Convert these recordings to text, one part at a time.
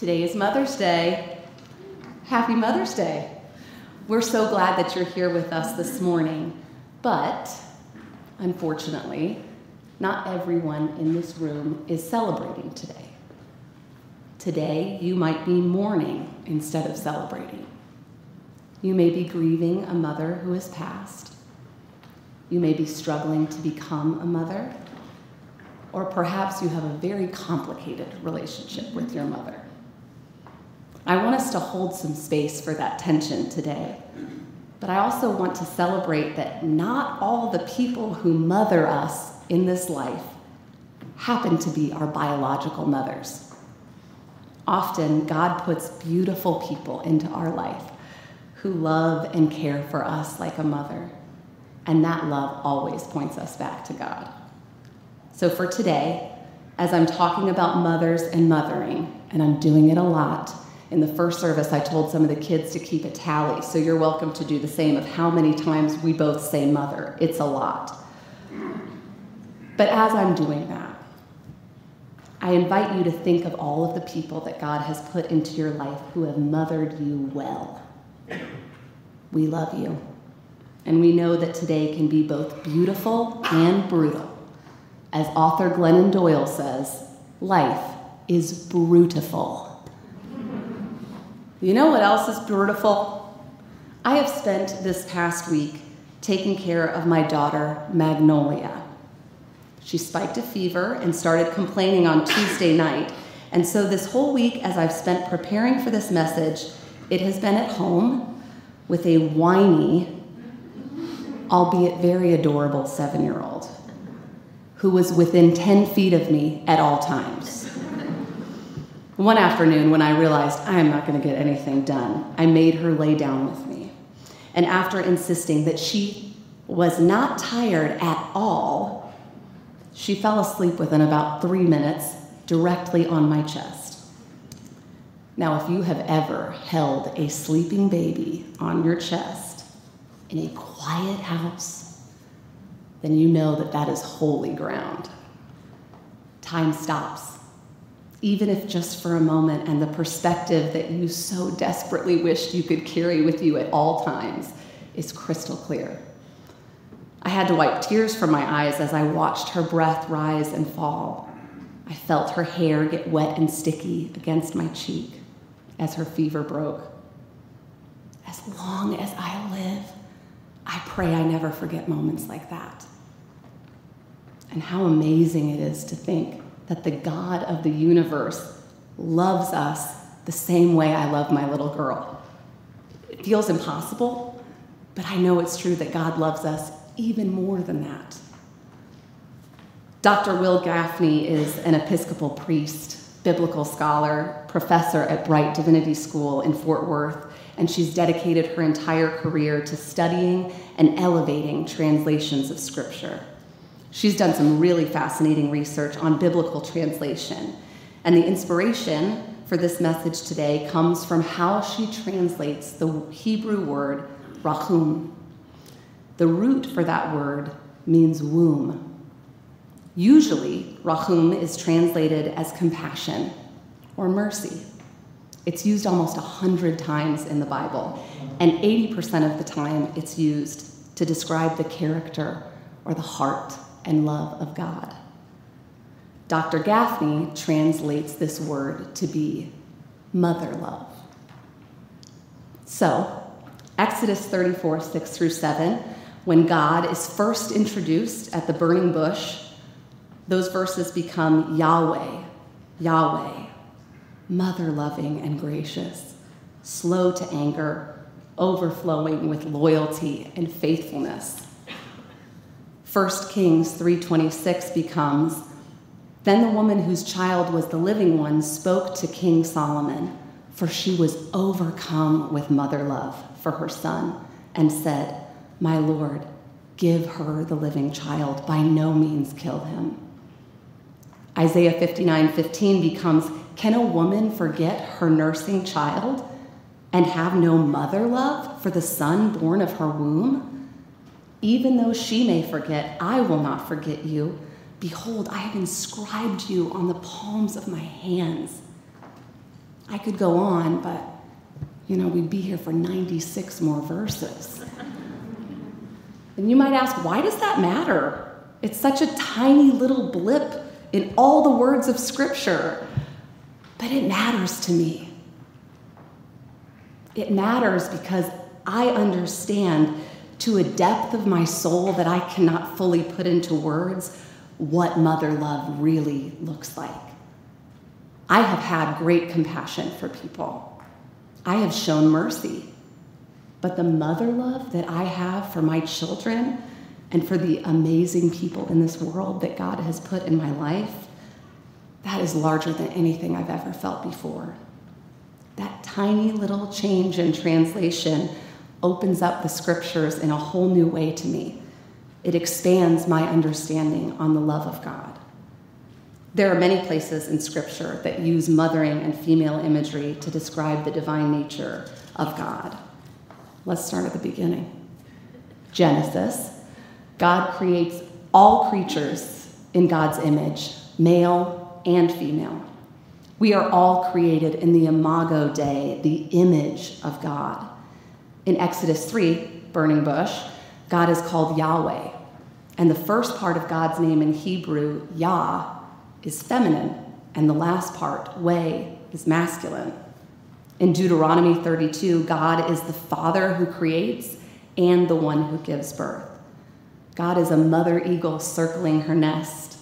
Today is Mother's Day. Happy Mother's Day. We're so glad that you're here with us this morning, but unfortunately, not everyone in this room is celebrating today. Today, you might be mourning instead of celebrating. You may be grieving a mother who has passed. You may be struggling to become a mother. Or perhaps you have a very complicated relationship with your mother. I want us to hold some space for that tension today. But I also want to celebrate that not all the people who mother us in this life happen to be our biological mothers. Often, God puts beautiful people into our life who love and care for us like a mother. And that love always points us back to God. So for today, as I'm talking about mothers and mothering, and I'm doing it a lot, in the first service, I told some of the kids to keep a tally, so you're welcome to do the same of how many times we both say mother. It's a lot. But as I'm doing that, I invite you to think of all of the people that God has put into your life who have mothered you well. We love you. And we know that today can be both beautiful and brutal. As author Glennon Doyle says, life is brutiful. You know what else is beautiful? I have spent this past week taking care of my daughter, Magnolia. She spiked a fever and started complaining on Tuesday night. And so, this whole week, as I've spent preparing for this message, it has been at home with a whiny, albeit very adorable seven year old who was within 10 feet of me at all times. One afternoon, when I realized I am not going to get anything done, I made her lay down with me. And after insisting that she was not tired at all, she fell asleep within about three minutes directly on my chest. Now, if you have ever held a sleeping baby on your chest in a quiet house, then you know that that is holy ground. Time stops, even if just for a moment, and the perspective that you so desperately wished you could carry with you at all times is crystal clear. I had to wipe tears from my eyes as I watched her breath rise and fall. I felt her hair get wet and sticky against my cheek as her fever broke. As long as I live, I pray I never forget moments like that. And how amazing it is to think that the God of the universe loves us the same way I love my little girl. It feels impossible, but I know it's true that God loves us even more than that. Dr. Wil Gafney is an Episcopal priest, biblical scholar, professor at Brite Divinity School in Fort Worth, and she's dedicated her entire career to studying and elevating translations of Scripture. She's done some really fascinating research on biblical translation. And the inspiration for this message today comes from how she translates the Hebrew word rachum. The root for that word means womb. Usually, rachum is translated as compassion or mercy. It's used almost 100 times in the Bible, and 80% of the time it's used to describe the character or the heart and love of God. Dr. Gafney translates this word to be mother love. So, Exodus 34, 6 through 7, when God is first introduced at the burning bush, those verses become Yahweh, Yahweh, mother loving and gracious, slow to anger, overflowing with loyalty and faithfulness 1 Kings 3:26 becomes Then the woman whose child was the living one spoke to King Solomon, for she was overcome with mother love for her son, and said, "My lord, give her the living child, by no means kill him." Isaiah 59:15 becomes, "Can a woman forget her nursing child and have no mother love for the son born of her womb?" Even though she may forget, I will not forget you. Behold, I have inscribed you on the palms of my hands. I could go on, but you know, we'd be here for 96 more verses. and you might ask, why does that matter? It's such a tiny little blip in all the words of Scripture. But it matters to me. It matters because I understand to a depth of my soul that I cannot fully put into words what mother love really looks like. I have had great compassion for people. I have shown mercy. But the mother love that I have for my children and for the amazing people in this world that God has put in my life, that is larger than anything I've ever felt before. That tiny little change in translation opens up the scriptures in a whole new way to me. It expands my understanding on the love of God. There are many places in scripture that use mothering and female imagery to describe the divine nature of God. Let's start at the beginning. Genesis God creates all creatures in God's image, male and female. We are all created in the imago Dei, the image of God. In Exodus 3, burning bush, God is called Yahweh. And the first part of God's name in Hebrew, Yah, is feminine, and the last part, Way, is masculine. In Deuteronomy 32, God is the Father who creates and the one who gives birth. God is a mother eagle circling her nest.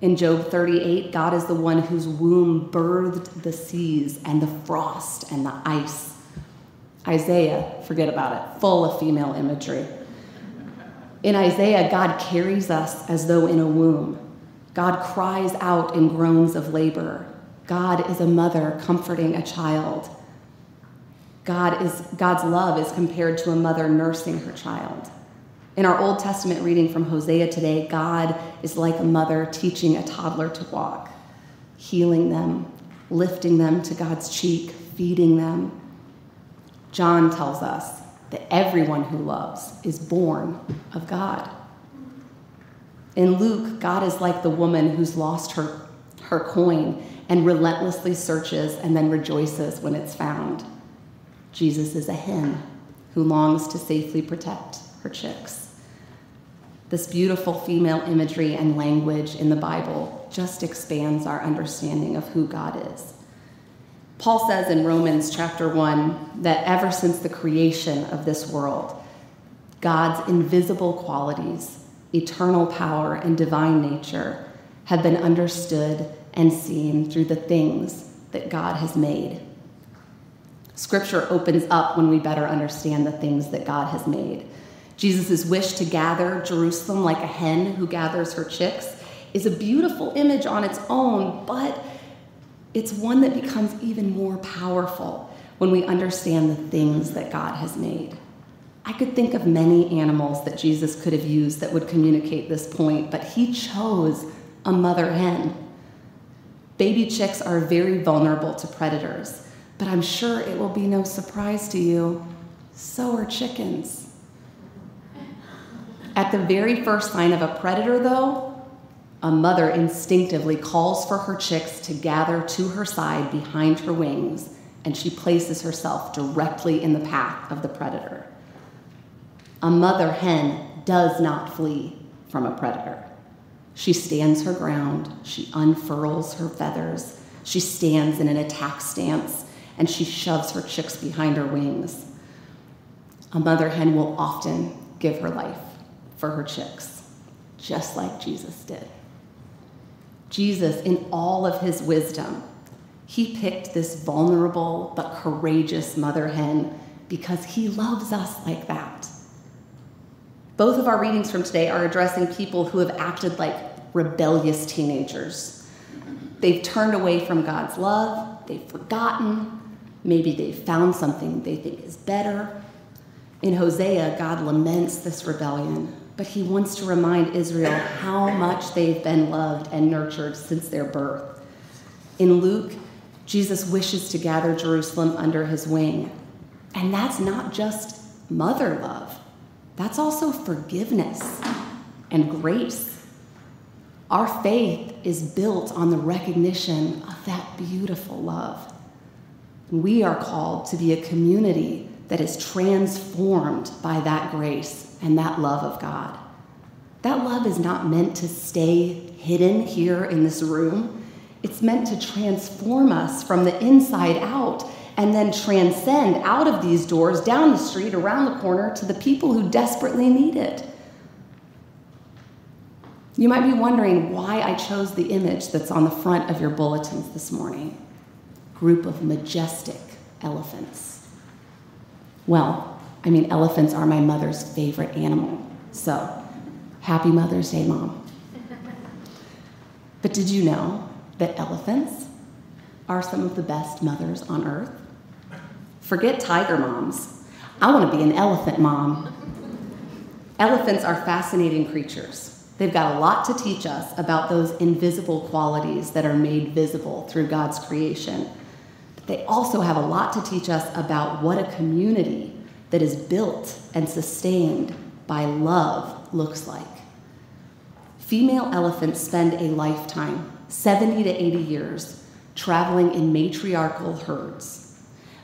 In Job 38, God is the one whose womb birthed the seas and the frost and the ice. Isaiah, forget about it, full of female imagery. In Isaiah, God carries us as though in a womb. God cries out in groans of labor. God is a mother comforting a child. God is, God's love is compared to a mother nursing her child. In our Old Testament reading from Hosea today, God is like a mother teaching a toddler to walk, healing them, lifting them to God's cheek, feeding them. John tells us that everyone who loves is born of God. In Luke, God is like the woman who's lost her, her coin and relentlessly searches and then rejoices when it's found. Jesus is a hen who longs to safely protect her chicks. This beautiful female imagery and language in the Bible just expands our understanding of who God is. Paul says in Romans chapter 1 that ever since the creation of this world, God's invisible qualities, eternal power, and divine nature have been understood and seen through the things that God has made. Scripture opens up when we better understand the things that God has made. Jesus' wish to gather Jerusalem like a hen who gathers her chicks is a beautiful image on its own, but it's one that becomes even more powerful when we understand the things that God has made. I could think of many animals that Jesus could have used that would communicate this point, but he chose a mother hen. Baby chicks are very vulnerable to predators, but I'm sure it will be no surprise to you, so are chickens. At the very first sign of a predator, though, a mother instinctively calls for her chicks to gather to her side behind her wings, and she places herself directly in the path of the predator. A mother hen does not flee from a predator. She stands her ground, she unfurls her feathers, she stands in an attack stance, and she shoves her chicks behind her wings. A mother hen will often give her life for her chicks, just like Jesus did. Jesus, in all of his wisdom, he picked this vulnerable but courageous mother hen because he loves us like that. Both of our readings from today are addressing people who have acted like rebellious teenagers. They've turned away from God's love, they've forgotten, maybe they've found something they think is better. In Hosea, God laments this rebellion but he wants to remind Israel how much they've been loved and nurtured since their birth. In Luke, Jesus wishes to gather Jerusalem under his wing. And that's not just mother love, that's also forgiveness and grace. Our faith is built on the recognition of that beautiful love. We are called to be a community that is transformed by that grace and that love of God. That love is not meant to stay hidden here in this room. It's meant to transform us from the inside out and then transcend out of these doors, down the street, around the corner to the people who desperately need it. You might be wondering why I chose the image that's on the front of your bulletins this morning group of majestic elephants. Well, I mean, elephants are my mother's favorite animal, so happy Mother's Day, Mom. But did you know that elephants are some of the best mothers on earth? Forget tiger moms. I want to be an elephant mom. Elephants are fascinating creatures. They've got a lot to teach us about those invisible qualities that are made visible through God's creation. But they also have a lot to teach us about what a community that is built and sustained by love looks like. Female elephants spend a lifetime, 70 to 80 years, traveling in matriarchal herds.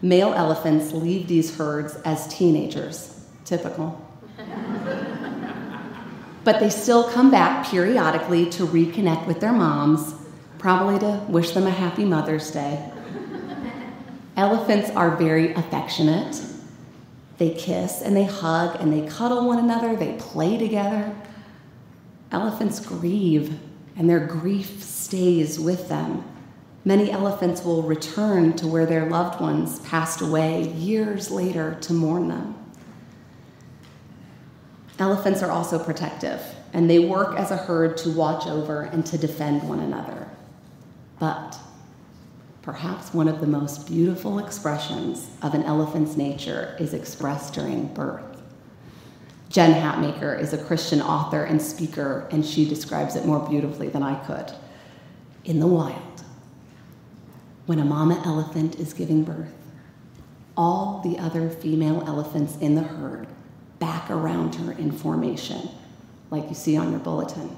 Male elephants leave these herds as teenagers, typical. but they still come back periodically to reconnect with their moms, probably to wish them a happy Mother's Day. Elephants are very affectionate. They kiss and they hug and they cuddle one another, they play together. Elephants grieve, and their grief stays with them. Many elephants will return to where their loved ones passed away years later to mourn them. Elephants are also protective, and they work as a herd to watch over and to defend one another. But perhaps one of the most beautiful expressions of an elephant's nature is expressed during birth. Jen Hatmaker is a Christian author and speaker, and she describes it more beautifully than I could. In the wild, when a mama elephant is giving birth, all the other female elephants in the herd back around her in formation, like you see on your bulletin.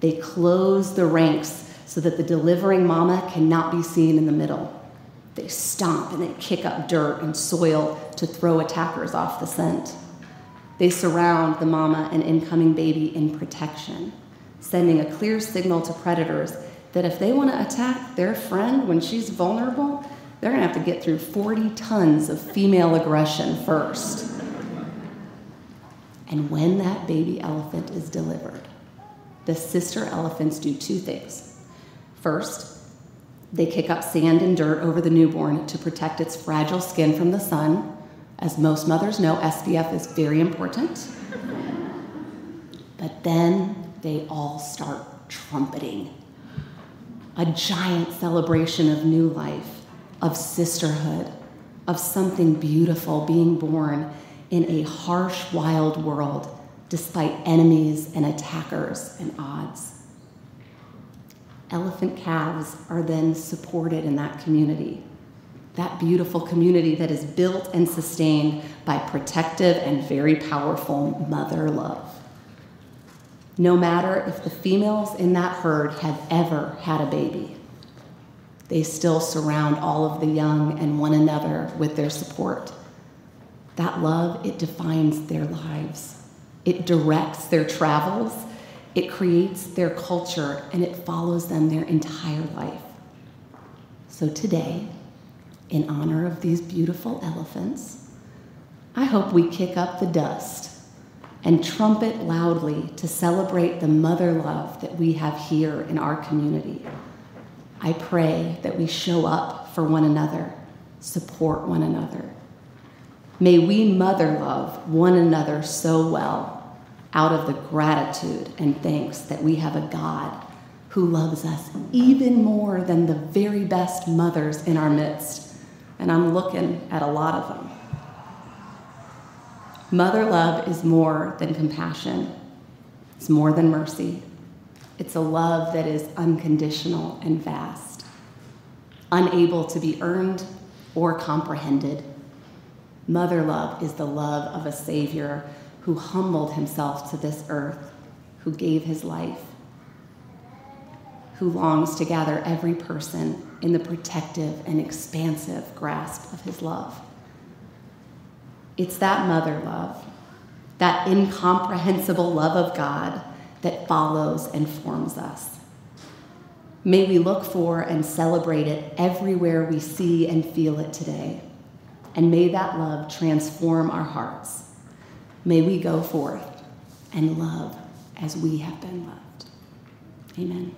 They close the ranks so that the delivering mama cannot be seen in the middle. They stomp and they kick up dirt and soil to throw attackers off the scent. They surround the mama and incoming baby in protection, sending a clear signal to predators that if they want to attack their friend when she's vulnerable, they're going to have to get through 40 tons of female aggression first. And when that baby elephant is delivered, the sister elephants do two things. First, they kick up sand and dirt over the newborn to protect its fragile skin from the sun. As most mothers know, SPF is very important. But then they all start trumpeting a giant celebration of new life, of sisterhood, of something beautiful being born in a harsh, wild world despite enemies and attackers and odds. Elephant calves are then supported in that community, that beautiful community that is built and sustained by protective and very powerful mother love no matter if the females in that herd have ever had a baby. They still surround all of the young and one another with their support. That love, it defines their lives. It directs their travels, it creates their culture, and it follows them their entire life. So today, in honor of these beautiful elephants, I hope we kick up the dust and trumpet loudly to celebrate the mother love that we have here in our community. I pray that we show up for one another, support one another. May we mother love one another so well out of the gratitude and thanks that we have a God who loves us even more than the very best mothers in our midst. And I'm looking at a lot of them. Mother love is more than compassion, it's more than mercy. It's a love that is unconditional and vast, unable to be earned or comprehended. Mother love is the love of a Savior who humbled himself to this earth, who gave his life, who longs to gather every person in the protective and expansive grasp of his love. It's that mother love, that incomprehensible love of God that follows and forms us. May we look for and celebrate it everywhere we see and feel it today. And may that love transform our hearts. May we go forth and love as we have been loved. Amen.